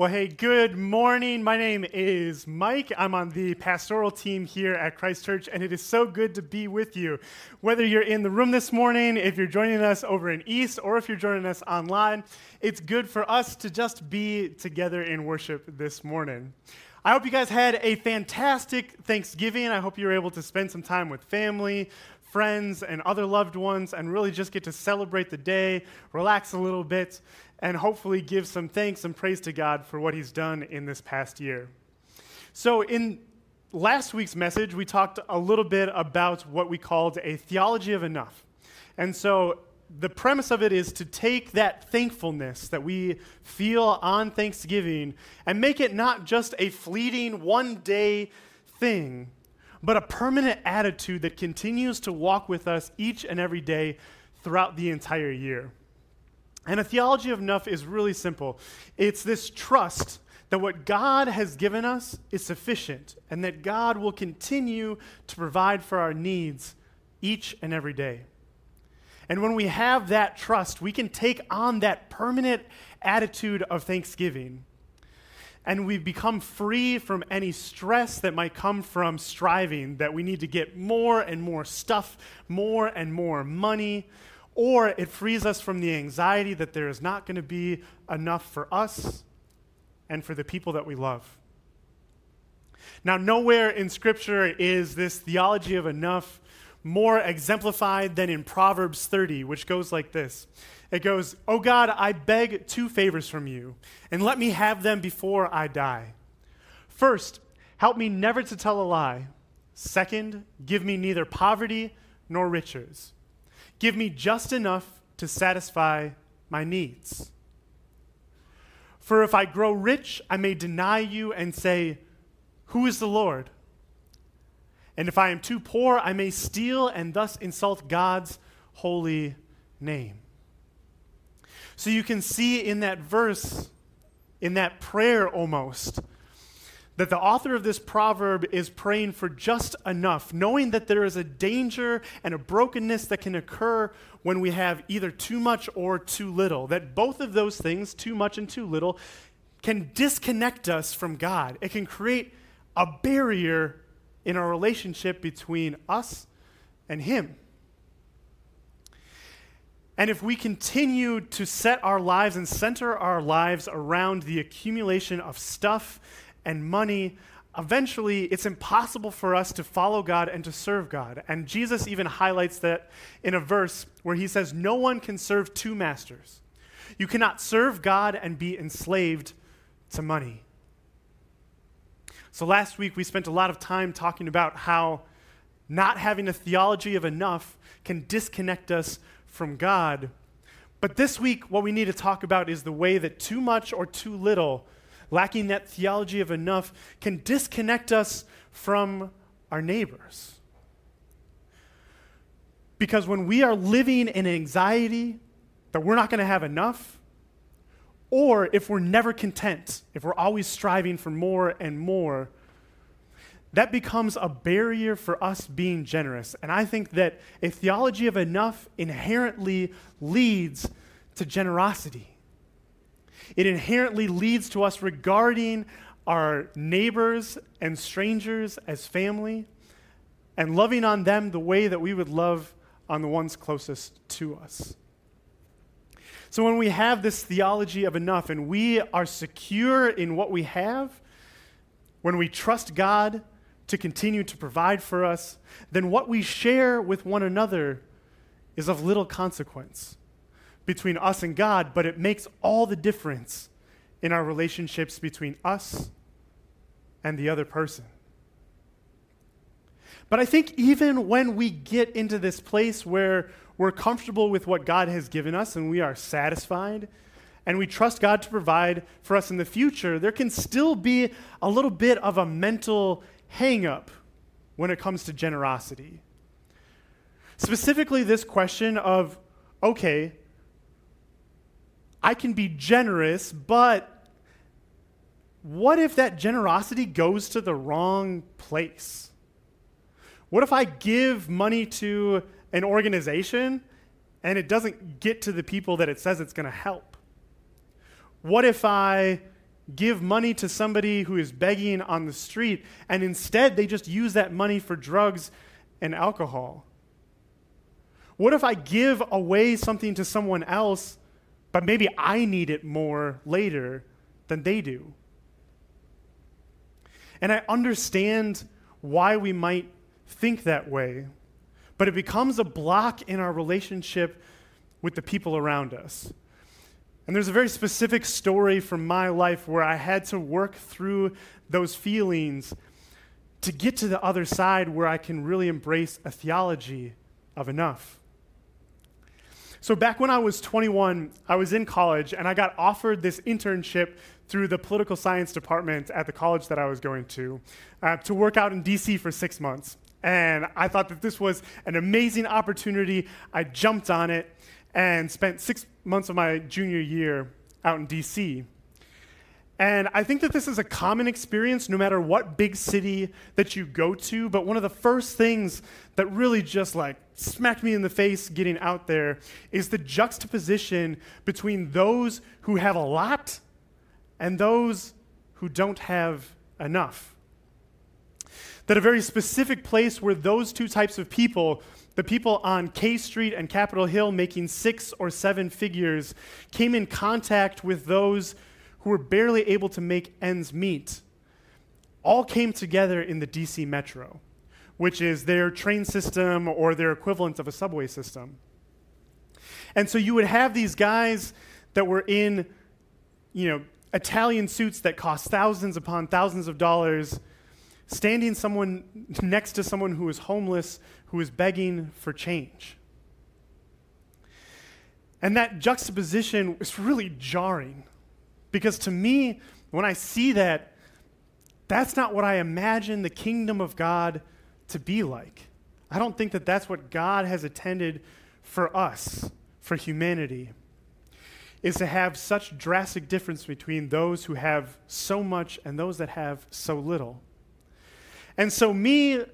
Well, hey, good morning. My name is Mike. I'm on the pastoral team here at Christ Church, and it is so good to be with you. Whether you're in the room this morning, if you're joining us over in East, or if you're joining us online, it's good for us to just be together in worship this morning. I hope you guys had a fantastic Thanksgiving. I hope you were able to spend some time with family, friends, and other loved ones, and really just get to celebrate the day, relax a little bit, and hopefully give some thanks and praise to God for what He's done in this past year. So, in last week's message, we talked a little bit about what we called a theology of enough. And so, the premise of it is to take that thankfulness that we feel on Thanksgiving and make it not just a fleeting one day thing, but a permanent attitude that continues to walk with us each and every day throughout the entire year. And a theology of enough is really simple it's this trust that what God has given us is sufficient and that God will continue to provide for our needs each and every day. And when we have that trust, we can take on that permanent attitude of thanksgiving. And we become free from any stress that might come from striving, that we need to get more and more stuff, more and more money, or it frees us from the anxiety that there is not going to be enough for us and for the people that we love. Now, nowhere in Scripture is this theology of enough more exemplified than in Proverbs 30, which goes like this It goes, Oh God, I beg two favors from you, and let me have them before I die. First, help me never to tell a lie. Second, give me neither poverty nor riches. Give me just enough to satisfy my needs. For if I grow rich, I may deny you and say, Who is the Lord? And if I am too poor, I may steal and thus insult God's holy name. So you can see in that verse, in that prayer almost, that the author of this proverb is praying for just enough, knowing that there is a danger and a brokenness that can occur when we have either too much or too little. That both of those things, too much and too little, can disconnect us from God. It can create a barrier in our relationship between us and Him. And if we continue to set our lives and center our lives around the accumulation of stuff and money, eventually it's impossible for us to follow God and to serve God. And Jesus even highlights that in a verse where he says, No one can serve two masters. You cannot serve God and be enslaved to money. So last week we spent a lot of time talking about how not having a theology of enough can disconnect us from God. But this week, what we need to talk about is the way that too much or too little lacking that theology of enough, can disconnect us from our neighbors. Because when we are living in anxiety that we're not going to have enough, or if we're never content, if we're always striving for more and more, that becomes a barrier for us being generous. And I think that a theology of enough inherently leads to generosity. It inherently leads to us regarding our neighbors and strangers as family and loving on them the way that we would love on the ones closest to us. So, when we have this theology of enough and we are secure in what we have, when we trust God to continue to provide for us, then what we share with one another is of little consequence between us and God, but it makes all the difference in our relationships between us and the other person. But I think even when we get into this place where we're comfortable with what God has given us and we are satisfied and we trust God to provide for us in the future, there can still be a little bit of a mental hangup when it comes to generosity. Specifically, this question of okay, I can be generous, but what if that generosity goes to the wrong place? What if I give money to an organization and it doesn't get to the people that it says it's going to help? What if I give money to somebody who is begging on the street and instead they just use that money for drugs and alcohol? What if I give away something to someone else, but maybe I need it more later than they do? And I understand why we might think that way, but it becomes a block in our relationship with the people around us. And there's a very specific story from my life where I had to work through those feelings to get to the other side where I can really embrace a theology of enough. So, back when I was 21, I was in college and I got offered this internship through the political science department at the college that I was going to uh, to work out in DC for six months. And I thought that this was an amazing opportunity. I jumped on it and spent six months of my junior year out in DC. And I think that this is a common experience no matter what big city that you go to. But one of the first things that really just like smacked me in the face getting out there is the juxtaposition between those who have a lot and those who don't have enough. That a very specific place where those two types of people the people on K Street and Capitol Hill making six or seven figures came in contact with those who were barely able to make ends meet, all came together in the DC Metro, which is their train system or their equivalent of a subway system. And so you would have these guys that were in, you know, Italian suits that cost thousands upon thousands of dollars, standing someone next to someone who was homeless, who is begging for change. And that juxtaposition is really jarring because to me, when I see that, that's not what I imagine the kingdom of God to be like. I don't think that that's what God has intended for us, for humanity, is to have such drastic difference between those who have so much and those that have so little. And so, me,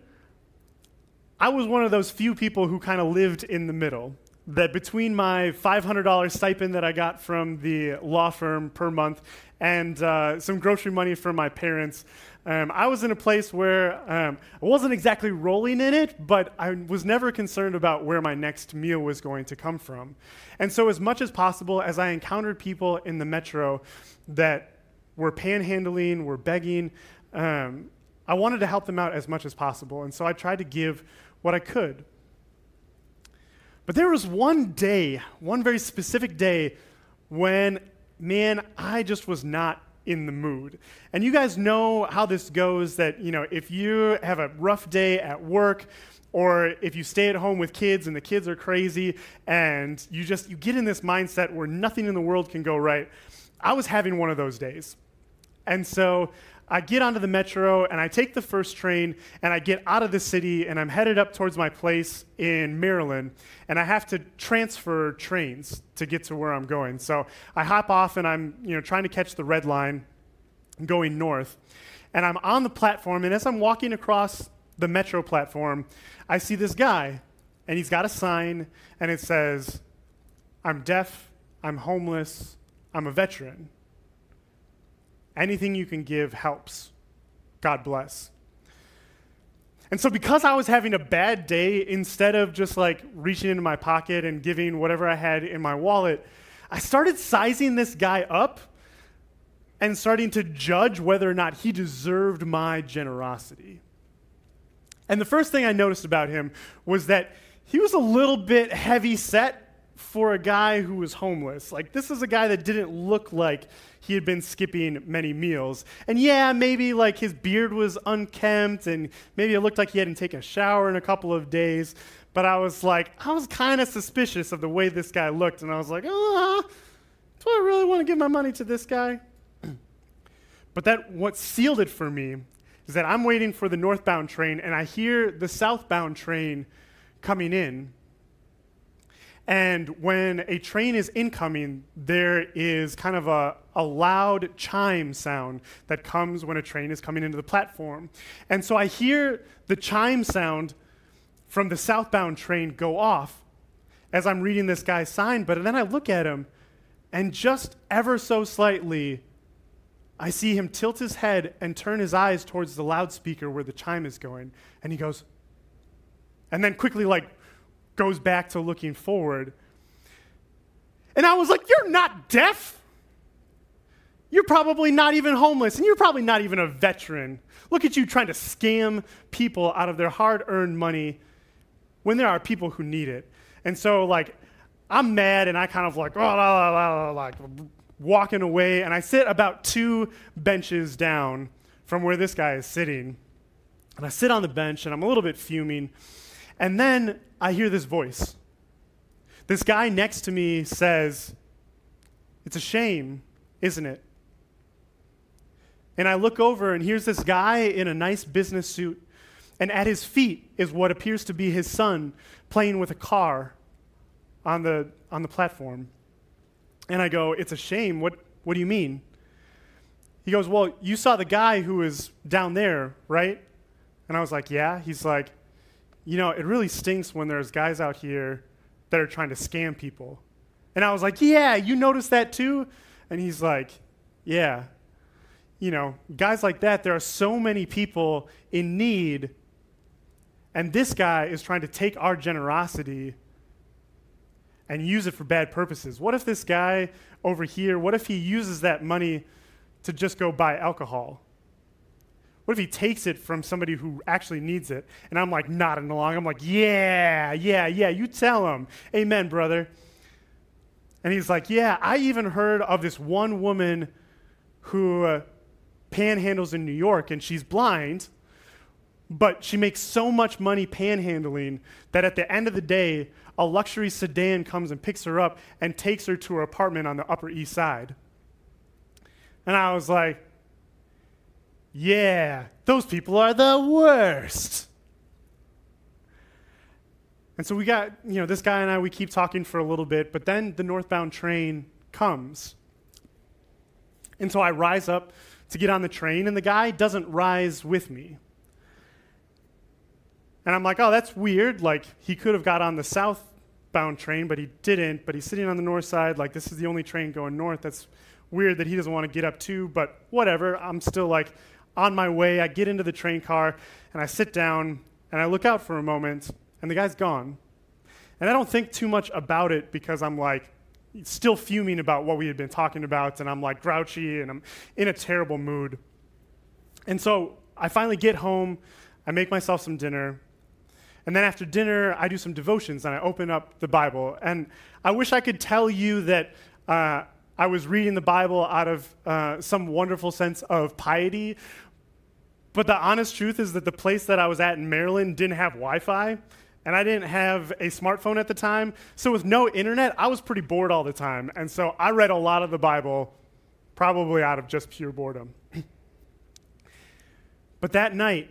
I was one of those few people who kind of lived in the middle that between my $500 stipend that I got from the law firm per month and uh, some grocery money from my parents, um, I was in a place where um, I wasn't exactly rolling in it, but I was never concerned about where my next meal was going to come from. And so, as much as possible, as I encountered people in the metro that were panhandling, were begging, um, I wanted to help them out as much as possible. And so I tried to give what I could. But there was one day, one very specific day, when, man, I just was not in the mood. And you guys know how this goes that, you know, if you have a rough day at work, or if you stay at home with kids and the kids are crazy and you just you get in this mindset where nothing in the world can go right i was having one of those days and so I get onto the metro and I take the first train and I get out of the city and I'm headed up towards my place in Maryland and I have to transfer trains to get to where I'm going. So I hop off and I'm you know trying to catch the red line going north. And I'm on the platform and as I'm walking across the metro platform, I see this guy and he's got a sign and it says I'm deaf, I'm homeless, I'm a veteran. Anything you can give helps. God bless. And so, because I was having a bad day, instead of just like reaching into my pocket and giving whatever I had in my wallet, I started sizing this guy up and starting to judge whether or not he deserved my generosity. And the first thing I noticed about him was that he was a little bit heavy set for a guy who was homeless. Like, this is a guy that didn't look like he had been skipping many meals. And yeah, maybe like his beard was unkempt and maybe it looked like he hadn't taken a shower in a couple of days. But I was like, I was kind of suspicious of the way this guy looked. And I was like, oh, do I really want to give my money to this guy? but that what sealed it for me is that I'm waiting for the northbound train and I hear the southbound train coming in and when a train is incoming, there is kind of a, a loud chime sound that comes when a train is coming into the platform. And so I hear the chime sound from the southbound train go off as I'm reading this guy's sign, but then I look at him, and just ever so slightly, I see him tilt his head and turn his eyes towards the loudspeaker where the chime is going. And he goes, and then quickly, like, goes back to looking forward. And I was like, You're not deaf. You're probably not even homeless, and you're probably not even a veteran. Look at you trying to scam people out of their hard earned money when there are people who need it. And so, like, I'm mad and I kind of like, oh, la, la, la, like walking away, and I sit about two benches down from where this guy is sitting. And I sit on the bench and I'm a little bit fuming. And then I hear this voice. This guy next to me says, It's a shame, isn't it? And I look over, and here's this guy in a nice business suit. And at his feet is what appears to be his son playing with a car on the, on the platform. And I go, It's a shame. What, what do you mean? He goes, Well, you saw the guy who was down there, right? And I was like, Yeah. He's like, You know, it really stinks when there's guys out here that are trying to scam people. And I was like, Yeah, you noticed that too? And he's like, Yeah you know, guys like that, there are so many people in need, and this guy is trying to take our generosity and use it for bad purposes. What if this guy over here, what if he uses that money to just go buy alcohol? What if he takes it from somebody who actually needs it? And I'm like nodding along. I'm like, yeah, yeah, yeah, you tell him. Amen, brother. And he's like, yeah, I even heard of this one woman who. Uh, panhandles in New York and she's blind, but she makes so much money panhandling that at the end of the day, a luxury sedan comes and picks her up and takes her to her apartment on the Upper East Side. And I was like, yeah, those people are the worst. And so we got, you know, this guy and I, we keep talking for a little bit, but then the northbound train comes. And so I rise up to get on the train, and the guy doesn't rise with me. And I'm like, oh, that's weird. Like, he could have got on the southbound train, but he didn't. But he's sitting on the north side. Like, this is the only train going north. That's weird that he doesn't want to get up too, but whatever. I'm still like on my way. I get into the train car, and I sit down, and I look out for a moment, and the guy's gone. And I don't think too much about it because I'm like, still fuming about what we had been talking about, and I'm like grouchy and I'm in a terrible mood. And so I finally get home, I make myself some dinner, and then after dinner, I do some devotions and I open up the Bible. And I wish I could tell you that uh, I was reading the Bible out of uh, some wonderful sense of piety. But the honest truth is that the place that I was at in Maryland didn't have Wi Fi and I didn't have a smartphone at the time. So, with no internet, I was pretty bored all the time. And so, I read a lot of the Bible, probably out of just pure boredom. but that night,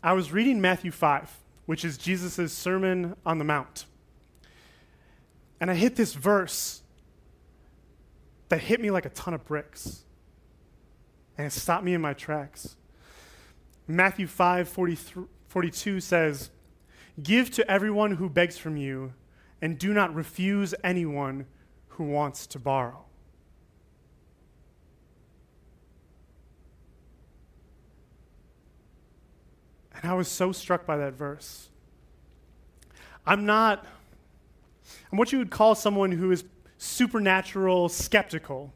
I was reading Matthew 5, which is Jesus' Sermon on the Mount. And I hit this verse that hit me like a ton of bricks. And it stopped me in my tracks. Matthew 5 42 says, Give to everyone who begs from you, and do not refuse anyone who wants to borrow. And I was so struck by that verse. I'm not, I'm what you would call someone who is supernatural skeptical.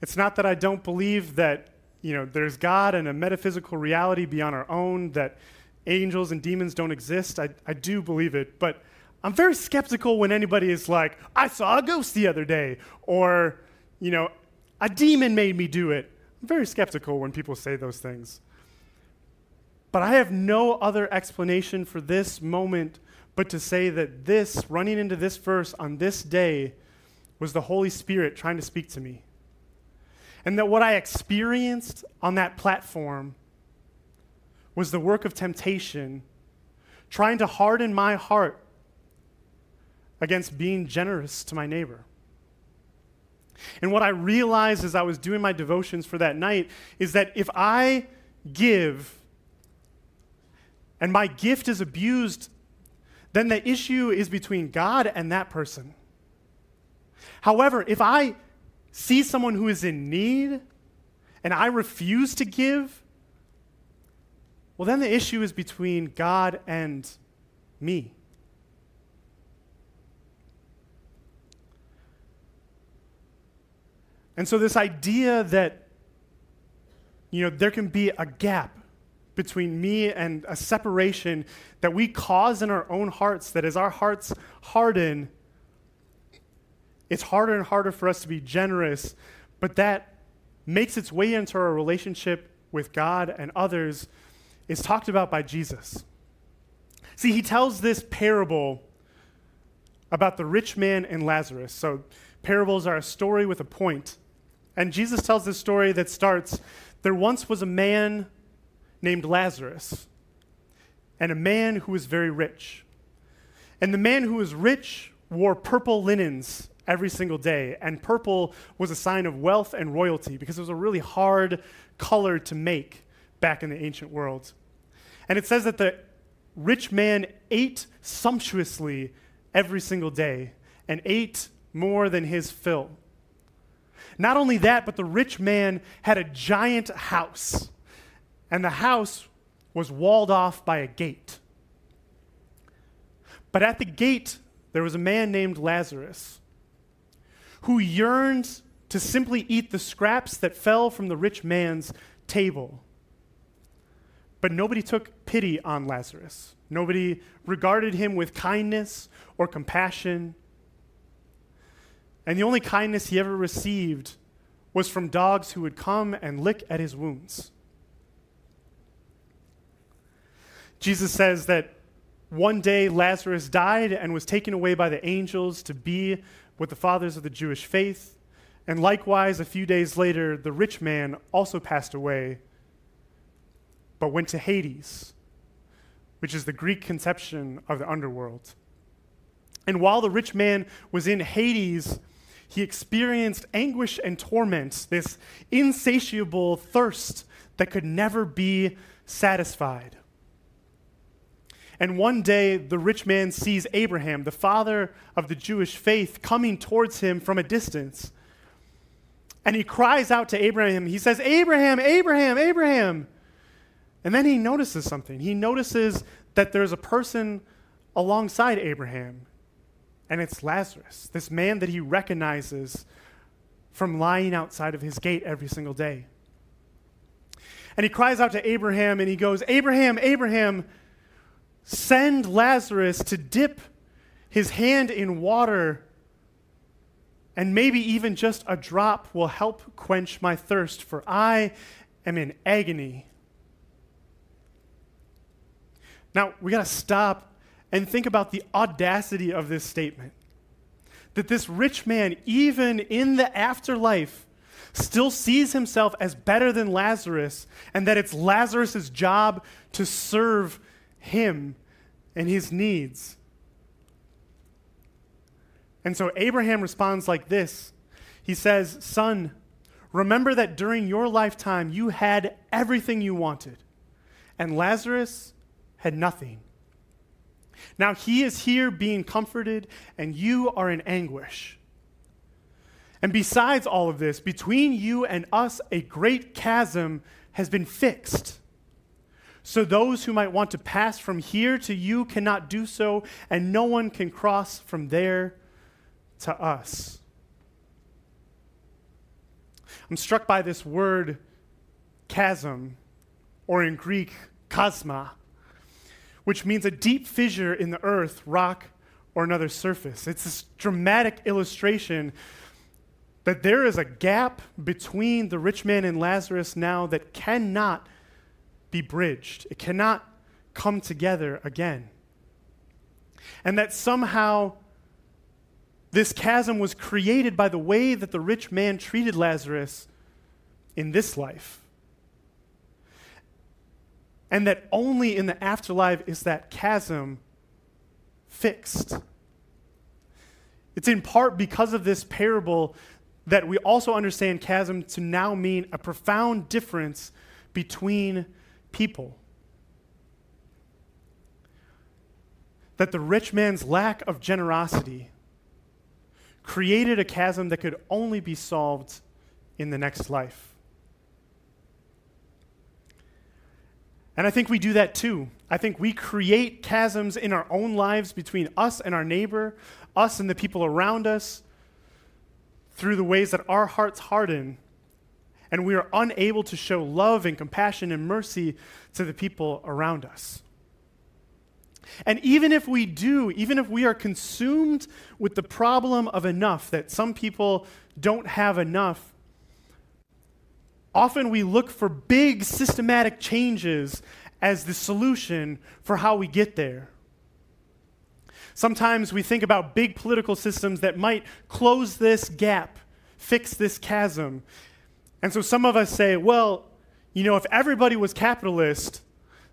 It's not that I don't believe that, you know, there's God and a metaphysical reality beyond our own, that angels and demons don't exist. I, I do believe it, but I'm very skeptical when anybody is like, I saw a ghost the other day, or, you know, a demon made me do it. I'm very skeptical when people say those things. But I have no other explanation for this moment but to say that this, running into this verse on this day, was the Holy Spirit trying to speak to me. And that what I experienced on that platform was the work of temptation, trying to harden my heart against being generous to my neighbor. And what I realized as I was doing my devotions for that night is that if I give and my gift is abused, then the issue is between God and that person. However, if I see someone who is in need and I refuse to give, well, then the issue is between God and me. And so, this idea that, you know, there can be a gap between me and a separation that we cause in our own hearts, that as our hearts harden, it's harder and harder for us to be generous, but that makes its way into our relationship with God and others is talked about by Jesus. See, he tells this parable about the rich man and Lazarus. So, parables are a story with a point. And Jesus tells this story that starts There once was a man named Lazarus, and a man who was very rich. And the man who was rich wore purple linens every single day, and purple was a sign of wealth and royalty because it was a really hard color to make back in the ancient world. And it says that the rich man ate sumptuously every single day and ate more than his fill. Not only that, but the rich man had a giant house, and the house was walled off by a gate. But at the gate, there was a man named Lazarus who yearned to simply eat the scraps that fell from the rich man's table. But nobody took pity on Lazarus. Nobody regarded him with kindness or compassion. And the only kindness he ever received was from dogs who would come and lick at his wounds. Jesus says that one day Lazarus died and was taken away by the angels to be with the fathers of the Jewish faith. And likewise, a few days later, the rich man also passed away, but went to Hades, which is the Greek conception of the underworld. And while the rich man was in Hades, he experienced anguish and torment, this insatiable thirst that could never be satisfied. And one day, the rich man sees Abraham, the father of the Jewish faith, coming towards him from a distance. And he cries out to Abraham. He says, Abraham, Abraham, Abraham. And then he notices something. He notices that there's a person alongside Abraham, and it's Lazarus, this man that he recognizes from lying outside of his gate every single day. And he cries out to Abraham and he goes, Abraham, Abraham, Send Lazarus to dip his hand in water, and maybe even just a drop will help quench my thirst, for I am in agony. Now, we got to stop and think about the audacity of this statement. That this rich man, even in the afterlife, still sees himself as better than Lazarus, and that it's Lazarus' job to serve him and his needs. And so Abraham responds like this He says, Son, remember that during your lifetime you had everything you wanted, and Lazarus had nothing. Now he is here being comforted, and you are in anguish. And besides all of this, between you and us, a great chasm has been fixed so those who might want to pass from here to you cannot do so, and no one can cross from there to us. I'm struck by this word chasm, or in Greek, chasma, which means a deep fissure in the earth, rock, or another surface. It's this dramatic illustration that there is a gap between the rich man and Lazarus now that cannot be bridged, it cannot come together again. And that somehow this chasm was created by the way that the rich man treated Lazarus in this life. And that only in the afterlife is that chasm fixed. It's in part because of this parable that we also understand chasm to now mean a profound difference between people. That the rich man's lack of generosity created a chasm that could only be solved in the next life. And I think we do that too. I think we create chasms in our own lives between us and our neighbor, us and the people around us, through the ways that our hearts harden, and we are unable to show love and compassion and mercy to the people around us. And even if we do, even if we are consumed with the problem of enough, that some people don't have enough, Often we look for big systematic changes as the solution for how we get there. Sometimes we think about big political systems that might close this gap, fix this chasm. And so some of us say, well, you know, if everybody was capitalist,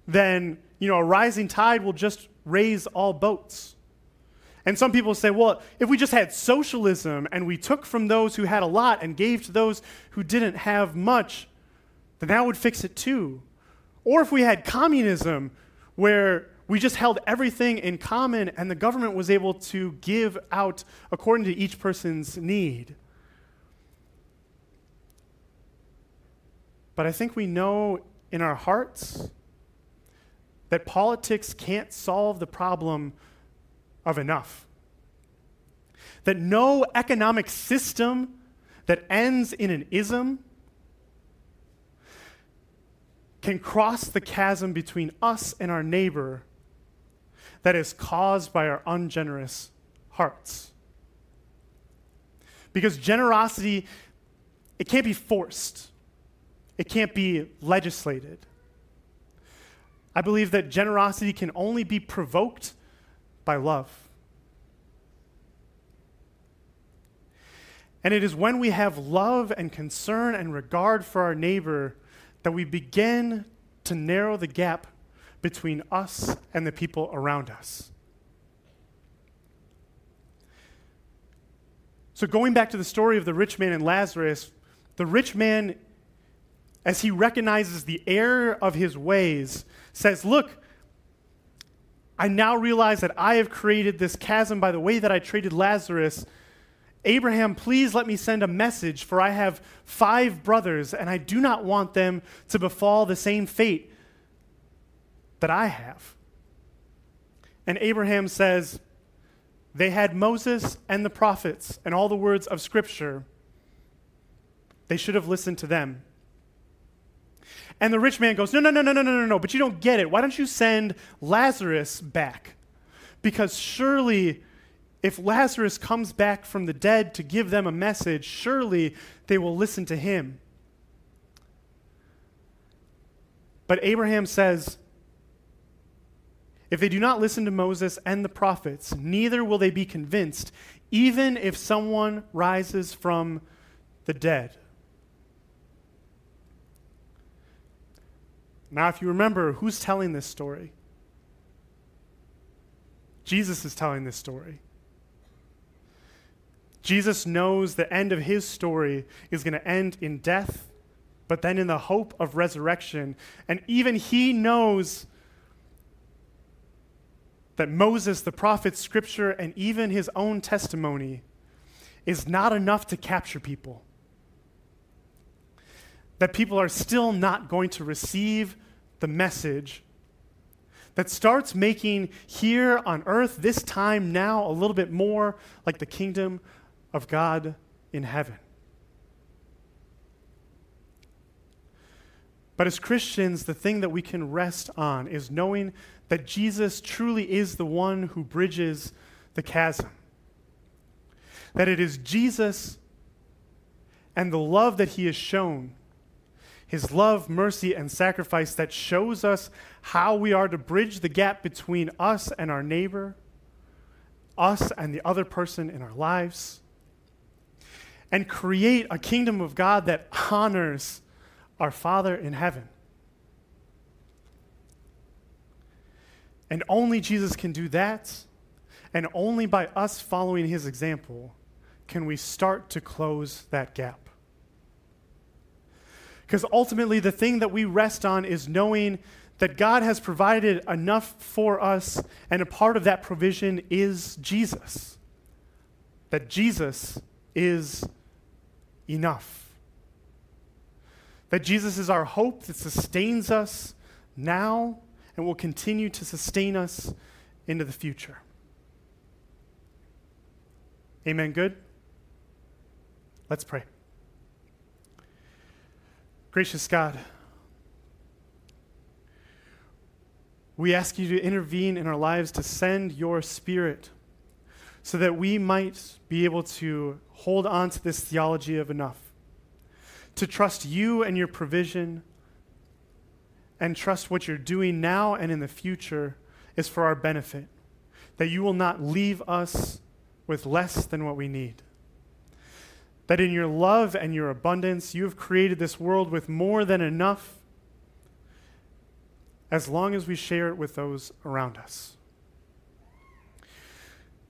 then, you know, a rising tide will just raise all boats. And some people say, well, if we just had socialism and we took from those who had a lot and gave to those who didn't have much, then that would fix it too. Or if we had communism where we just held everything in common and the government was able to give out according to each person's need. But I think we know in our hearts that politics can't solve the problem of enough. That no economic system that ends in an ism can cross the chasm between us and our neighbor that is caused by our ungenerous hearts. Because generosity, it can't be forced, it can't be legislated. I believe that generosity can only be provoked by love. And it is when we have love and concern and regard for our neighbor that we begin to narrow the gap between us and the people around us. So, going back to the story of the rich man and Lazarus, the rich man, as he recognizes the error of his ways, says, Look, I now realize that I have created this chasm by the way that I treated Lazarus. Abraham, please let me send a message, for I have five brothers, and I do not want them to befall the same fate that I have. And Abraham says, They had Moses and the prophets and all the words of Scripture. They should have listened to them. And the rich man goes, No, no, no, no, no, no, no, no, but you don't get it. Why don't you send Lazarus back? Because surely, if Lazarus comes back from the dead to give them a message, surely they will listen to him. But Abraham says, If they do not listen to Moses and the prophets, neither will they be convinced, even if someone rises from the dead. Now, if you remember, who's telling this story? Jesus is telling this story. Jesus knows the end of his story is going to end in death, but then in the hope of resurrection. And even he knows that Moses, the prophet, scripture, and even his own testimony is not enough to capture people. That people are still not going to receive the message that starts making here on earth, this time now, a little bit more like the kingdom of God in heaven. But as Christians, the thing that we can rest on is knowing that Jesus truly is the one who bridges the chasm. That it is Jesus and the love that he has shown his love, mercy, and sacrifice that shows us how we are to bridge the gap between us and our neighbor, us and the other person in our lives, and create a kingdom of God that honors our Father in heaven. And only Jesus can do that, and only by us following his example can we start to close that gap. Because ultimately, the thing that we rest on is knowing that God has provided enough for us, and a part of that provision is Jesus. that Jesus is enough. That Jesus is our hope that sustains us now and will continue to sustain us into the future. Amen. Good? Let's pray. Gracious God, we ask you to intervene in our lives to send your spirit so that we might be able to hold on to this theology of enough, to trust you and your provision, and trust what you're doing now and in the future is for our benefit, that you will not leave us with less than what we need. That in your love and your abundance, you have created this world with more than enough as long as we share it with those around us.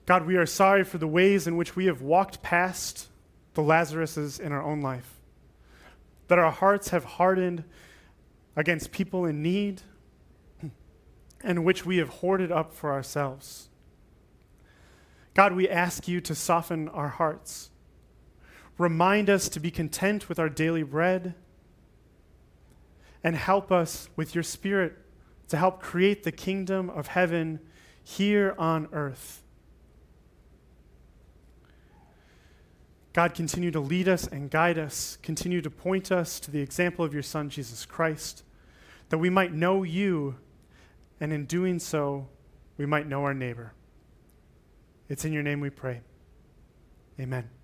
God, we are sorry for the ways in which we have walked past the Lazaruses in our own life, that our hearts have hardened against people in need, and which we have hoarded up for ourselves. God, we ask you to soften our hearts. Remind us to be content with our daily bread and help us with your Spirit to help create the kingdom of heaven here on earth. God, continue to lead us and guide us. Continue to point us to the example of your Son, Jesus Christ, that we might know you, and in doing so, we might know our neighbor. It's in your name we pray. Amen.